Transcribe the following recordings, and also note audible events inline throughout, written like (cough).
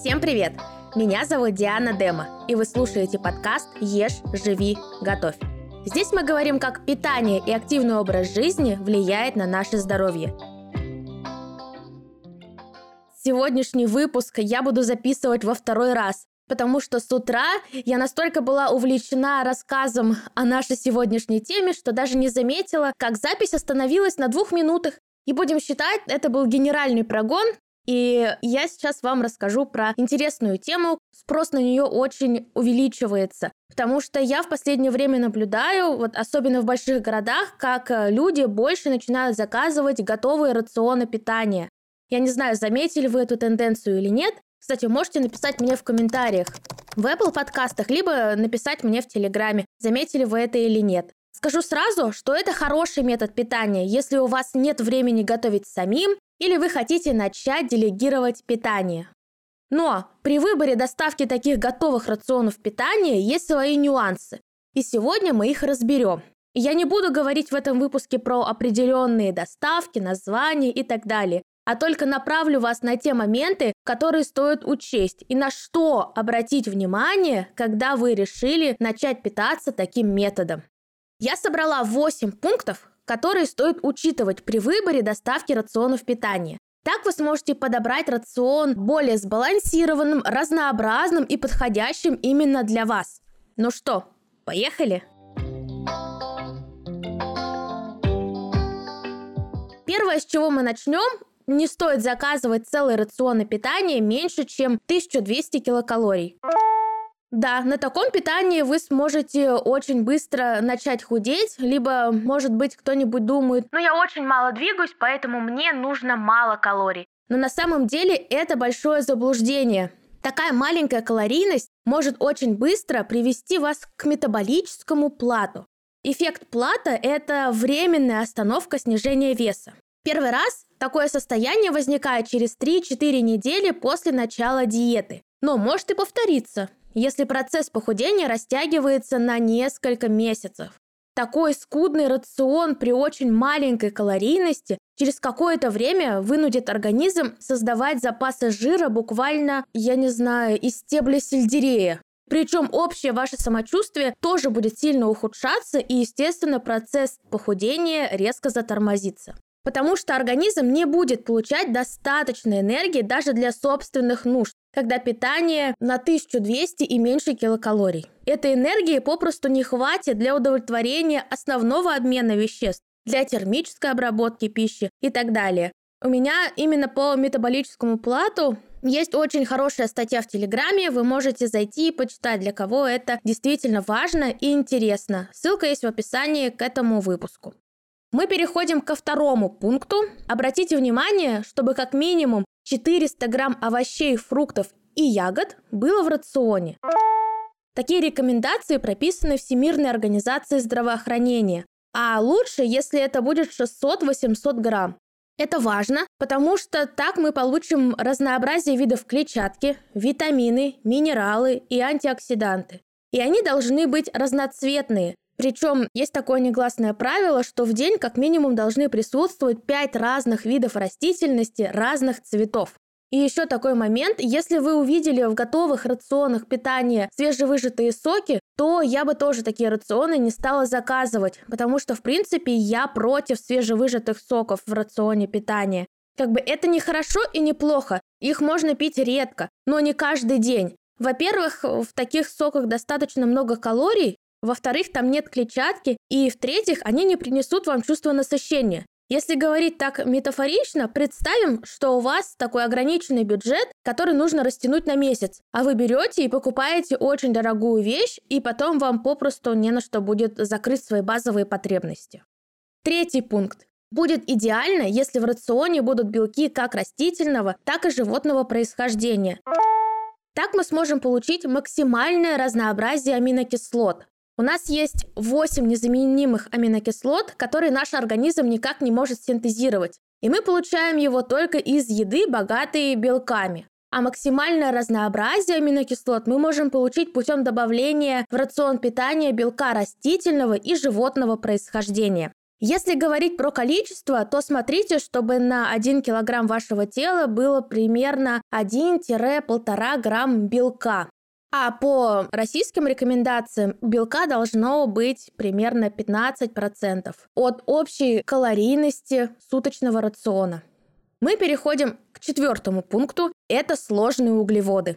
Всем привет! Меня зовут Диана Дема, и вы слушаете подкаст «Ешь, живи, готовь». Здесь мы говорим, как питание и активный образ жизни влияет на наше здоровье. Сегодняшний выпуск я буду записывать во второй раз, потому что с утра я настолько была увлечена рассказом о нашей сегодняшней теме, что даже не заметила, как запись остановилась на двух минутах. И будем считать, это был генеральный прогон, и я сейчас вам расскажу про интересную тему. Спрос на нее очень увеличивается. Потому что я в последнее время наблюдаю, вот особенно в больших городах, как э, люди больше начинают заказывать готовые рационы питания. Я не знаю, заметили вы эту тенденцию или нет. Кстати, можете написать мне в комментариях в Apple подкастах, либо написать мне в Телеграме, заметили вы это или нет. Скажу сразу, что это хороший метод питания, если у вас нет времени готовить самим или вы хотите начать делегировать питание. Но при выборе доставки таких готовых рационов питания есть свои нюансы. И сегодня мы их разберем. Я не буду говорить в этом выпуске про определенные доставки, названия и так далее, а только направлю вас на те моменты, которые стоит учесть и на что обратить внимание, когда вы решили начать питаться таким методом. Я собрала 8 пунктов, которые стоит учитывать при выборе доставки рационов питания. Так вы сможете подобрать рацион более сбалансированным, разнообразным и подходящим именно для вас. Ну что, поехали? Первое, с чего мы начнем, не стоит заказывать целый рацион питания меньше, чем 1200 килокалорий. Да, на таком питании вы сможете очень быстро начать худеть, либо, может быть, кто-нибудь думает, ну я очень мало двигаюсь, поэтому мне нужно мало калорий. Но на самом деле это большое заблуждение. Такая маленькая калорийность может очень быстро привести вас к метаболическому плату. Эффект плата – это временная остановка снижения веса. Первый раз такое состояние возникает через 3-4 недели после начала диеты, но может и повториться если процесс похудения растягивается на несколько месяцев. Такой скудный рацион при очень маленькой калорийности через какое-то время вынудит организм создавать запасы жира буквально, я не знаю, из стебля сельдерея. Причем общее ваше самочувствие тоже будет сильно ухудшаться, и, естественно, процесс похудения резко затормозится. Потому что организм не будет получать достаточно энергии даже для собственных нужд, когда питание на 1200 и меньше килокалорий. Этой энергии попросту не хватит для удовлетворения основного обмена веществ, для термической обработки пищи и так далее. У меня именно по метаболическому плату есть очень хорошая статья в Телеграме, вы можете зайти и почитать, для кого это действительно важно и интересно. Ссылка есть в описании к этому выпуску. Мы переходим ко второму пункту. Обратите внимание, чтобы как минимум 400 грамм овощей, фруктов и ягод было в рационе. Такие рекомендации прописаны Всемирной организацией здравоохранения. А лучше, если это будет 600-800 грамм. Это важно, потому что так мы получим разнообразие видов клетчатки, витамины, минералы и антиоксиданты. И они должны быть разноцветные, причем есть такое негласное правило, что в день как минимум должны присутствовать 5 разных видов растительности разных цветов. И еще такой момент, если вы увидели в готовых рационах питания свежевыжатые соки, то я бы тоже такие рационы не стала заказывать, потому что, в принципе, я против свежевыжатых соков в рационе питания. Как бы это не хорошо и не плохо, их можно пить редко, но не каждый день. Во-первых, в таких соках достаточно много калорий, во-вторых, там нет клетчатки. И в-третьих, они не принесут вам чувство насыщения. Если говорить так метафорично, представим, что у вас такой ограниченный бюджет, который нужно растянуть на месяц, а вы берете и покупаете очень дорогую вещь, и потом вам попросту не на что будет закрыть свои базовые потребности. Третий пункт. Будет идеально, если в рационе будут белки как растительного, так и животного происхождения. Так мы сможем получить максимальное разнообразие аминокислот, у нас есть 8 незаменимых аминокислот, которые наш организм никак не может синтезировать. И мы получаем его только из еды, богатой белками. А максимальное разнообразие аминокислот мы можем получить путем добавления в рацион питания белка растительного и животного происхождения. Если говорить про количество, то смотрите, чтобы на 1 килограмм вашего тела было примерно 1-1,5 грамм белка. А по российским рекомендациям белка должно быть примерно 15% от общей калорийности суточного рациона. Мы переходим к четвертому пункту. Это сложные углеводы.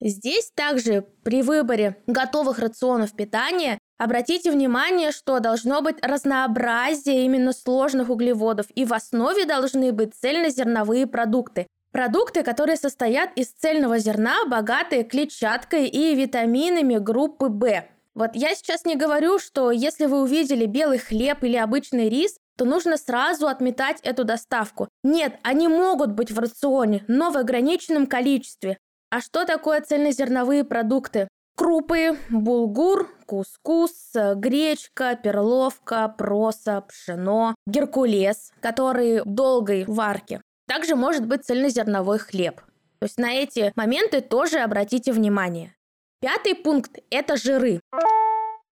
Здесь также при выборе готовых рационов питания обратите внимание, что должно быть разнообразие именно сложных углеводов, и в основе должны быть цельнозерновые продукты. Продукты, которые состоят из цельного зерна, богатые клетчаткой и витаминами группы В. Вот я сейчас не говорю, что если вы увидели белый хлеб или обычный рис, то нужно сразу отметать эту доставку. Нет, они могут быть в рационе, но в ограниченном количестве. А что такое цельнозерновые продукты? Крупы, булгур, кускус, гречка, перловка, проса, пшено, геркулес, которые в долгой варке. Также может быть цельнозерновой хлеб. То есть на эти моменты тоже обратите внимание. Пятый пункт – это жиры.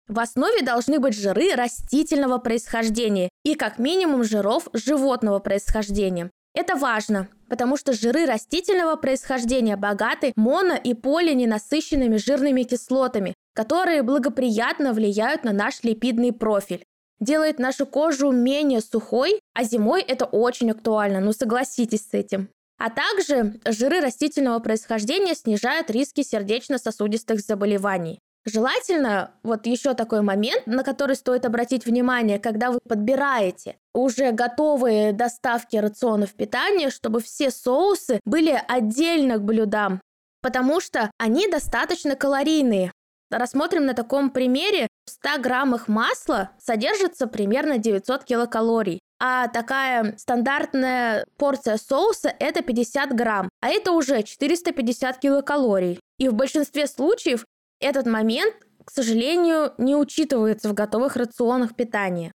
В основе должны быть жиры растительного происхождения и как минимум жиров животного происхождения. Это важно, потому что жиры растительного происхождения богаты моно- и полиненасыщенными жирными кислотами, которые благоприятно влияют на наш липидный профиль делает нашу кожу менее сухой, а зимой это очень актуально, ну согласитесь с этим. А также жиры растительного происхождения снижают риски сердечно-сосудистых заболеваний. Желательно, вот еще такой момент, на который стоит обратить внимание, когда вы подбираете уже готовые доставки рационов питания, чтобы все соусы были отдельно к блюдам, потому что они достаточно калорийные. Рассмотрим на таком примере. В 100 граммах масла содержится примерно 900 килокалорий. А такая стандартная порция соуса – это 50 грамм, а это уже 450 килокалорий. И в большинстве случаев этот момент, к сожалению, не учитывается в готовых рационах питания.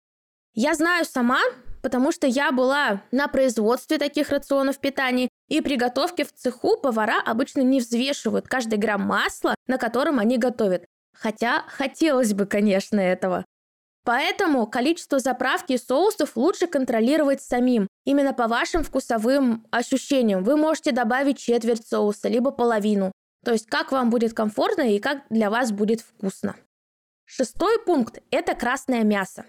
Я знаю сама, потому что я была на производстве таких рационов питания, и при готовке в цеху повара обычно не взвешивают каждый грамм масла, на котором они готовят. Хотя хотелось бы, конечно, этого. Поэтому количество заправки и соусов лучше контролировать самим, именно по вашим вкусовым ощущениям. Вы можете добавить четверть соуса, либо половину. То есть как вам будет комфортно и как для вас будет вкусно. Шестой пункт – это красное мясо.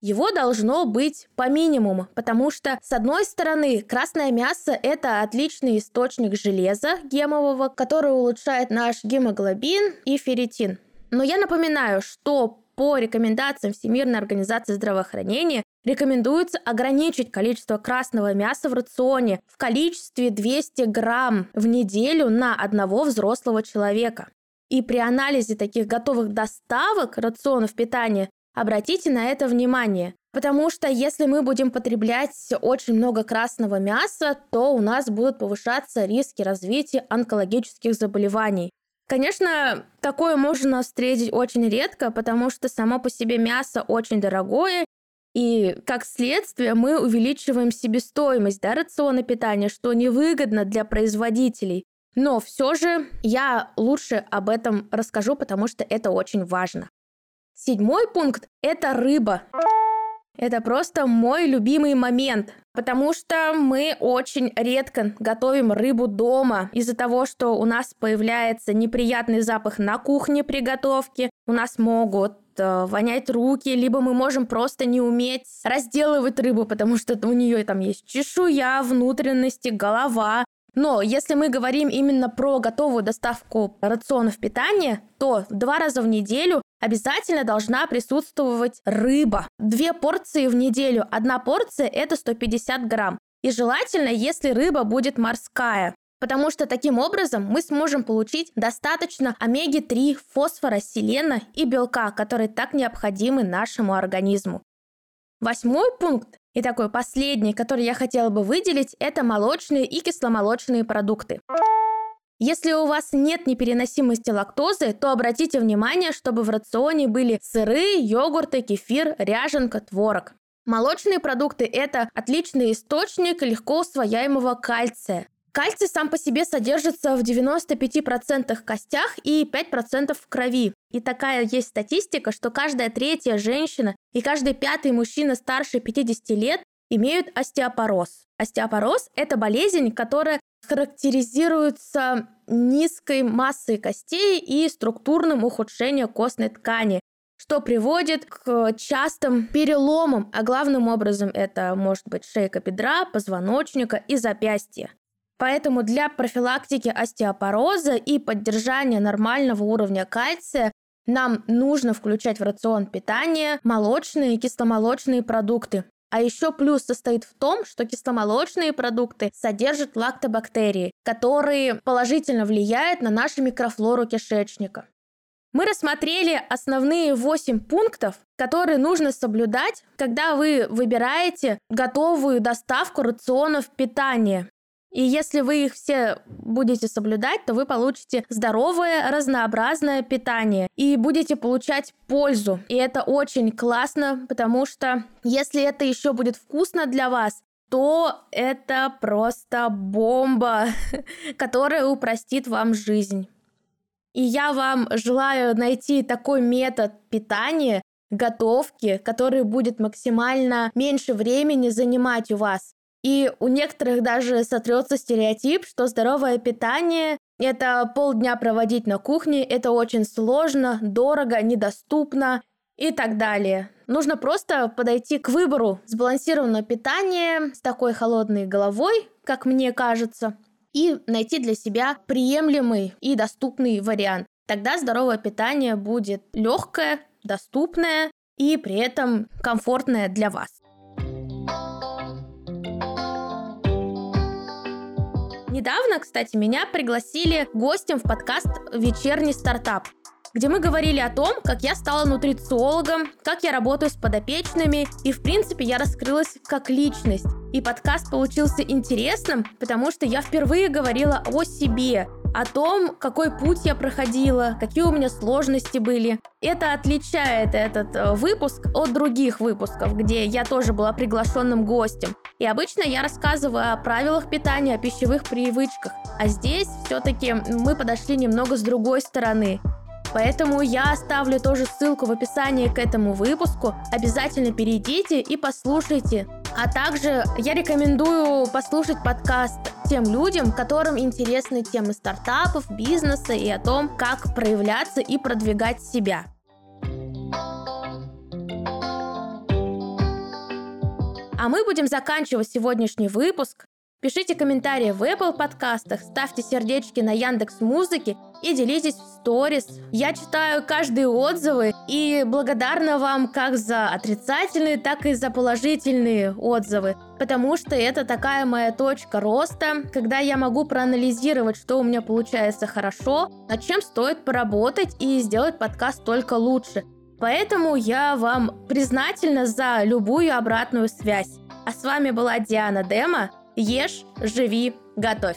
Его должно быть по минимуму, потому что, с одной стороны, красное мясо – это отличный источник железа гемового, который улучшает наш гемоглобин и ферритин. Но я напоминаю, что по рекомендациям Всемирной организации здравоохранения рекомендуется ограничить количество красного мяса в рационе в количестве 200 грамм в неделю на одного взрослого человека. И при анализе таких готовых доставок рационов питания Обратите на это внимание. Потому что если мы будем потреблять очень много красного мяса, то у нас будут повышаться риски развития онкологических заболеваний. Конечно, такое можно встретить очень редко, потому что само по себе мясо очень дорогое, и как следствие мы увеличиваем себестоимость да, рациона питания, что невыгодно для производителей. Но все же я лучше об этом расскажу, потому что это очень важно. Седьмой пункт – это рыба. Это просто мой любимый момент, потому что мы очень редко готовим рыбу дома из-за того, что у нас появляется неприятный запах на кухне при готовке, у нас могут э, вонять руки, либо мы можем просто не уметь разделывать рыбу, потому что у нее там есть чешуя, внутренности, голова, но если мы говорим именно про готовую доставку рационов питания, то два раза в неделю обязательно должна присутствовать рыба. Две порции в неделю. Одна порция – это 150 грамм. И желательно, если рыба будет морская. Потому что таким образом мы сможем получить достаточно омеги-3, фосфора, селена и белка, которые так необходимы нашему организму. Восьмой пункт и такой последний, который я хотела бы выделить, это молочные и кисломолочные продукты. Если у вас нет непереносимости лактозы, то обратите внимание, чтобы в рационе были сыры, йогурты, кефир, ряженка, творог. Молочные продукты – это отличный источник легко усвояемого кальция. Кальций сам по себе содержится в 95% костях и 5% в крови. И такая есть статистика, что каждая третья женщина и каждый пятый мужчина старше 50 лет имеют остеопороз. Остеопороз – это болезнь, которая характеризуется низкой массой костей и структурным ухудшением костной ткани, что приводит к частым переломам, а главным образом это может быть шейка бедра, позвоночника и запястья. Поэтому для профилактики остеопороза и поддержания нормального уровня кальция нам нужно включать в рацион питания молочные и кисломолочные продукты. А еще плюс состоит в том, что кисломолочные продукты содержат лактобактерии, которые положительно влияют на нашу микрофлору кишечника. Мы рассмотрели основные 8 пунктов, которые нужно соблюдать, когда вы выбираете готовую доставку рационов питания. И если вы их все будете соблюдать, то вы получите здоровое, разнообразное питание и будете получать пользу. И это очень классно, потому что если это еще будет вкусно для вас, то это просто бомба, (laughs) которая упростит вам жизнь. И я вам желаю найти такой метод питания, готовки, который будет максимально меньше времени занимать у вас. И у некоторых даже сотрется стереотип, что здоровое питание – это полдня проводить на кухне, это очень сложно, дорого, недоступно и так далее. Нужно просто подойти к выбору сбалансированного питания с такой холодной головой, как мне кажется, и найти для себя приемлемый и доступный вариант. Тогда здоровое питание будет легкое, доступное и при этом комфортное для вас. Недавно, кстати, меня пригласили гостем в подкаст «Вечерний стартап» где мы говорили о том, как я стала нутрициологом, как я работаю с подопечными, и, в принципе, я раскрылась как личность. И подкаст получился интересным, потому что я впервые говорила о себе, о том, какой путь я проходила, какие у меня сложности были. Это отличает этот э, выпуск от других выпусков, где я тоже была приглашенным гостем. И обычно я рассказываю о правилах питания, о пищевых привычках. А здесь все-таки мы подошли немного с другой стороны. Поэтому я оставлю тоже ссылку в описании к этому выпуску. Обязательно перейдите и послушайте. А также я рекомендую послушать подкаст тем людям, которым интересны темы стартапов, бизнеса и о том, как проявляться и продвигать себя. А мы будем заканчивать сегодняшний выпуск. Пишите комментарии в Apple подкастах, ставьте сердечки на Яндекс Музыке и делитесь в сторис. Я читаю каждые отзывы и благодарна вам как за отрицательные, так и за положительные отзывы, потому что это такая моя точка роста, когда я могу проанализировать, что у меня получается хорошо, над чем стоит поработать и сделать подкаст только лучше. Поэтому я вам признательна за любую обратную связь. А с вами была Диана Дема. Ешь, живи, готовь.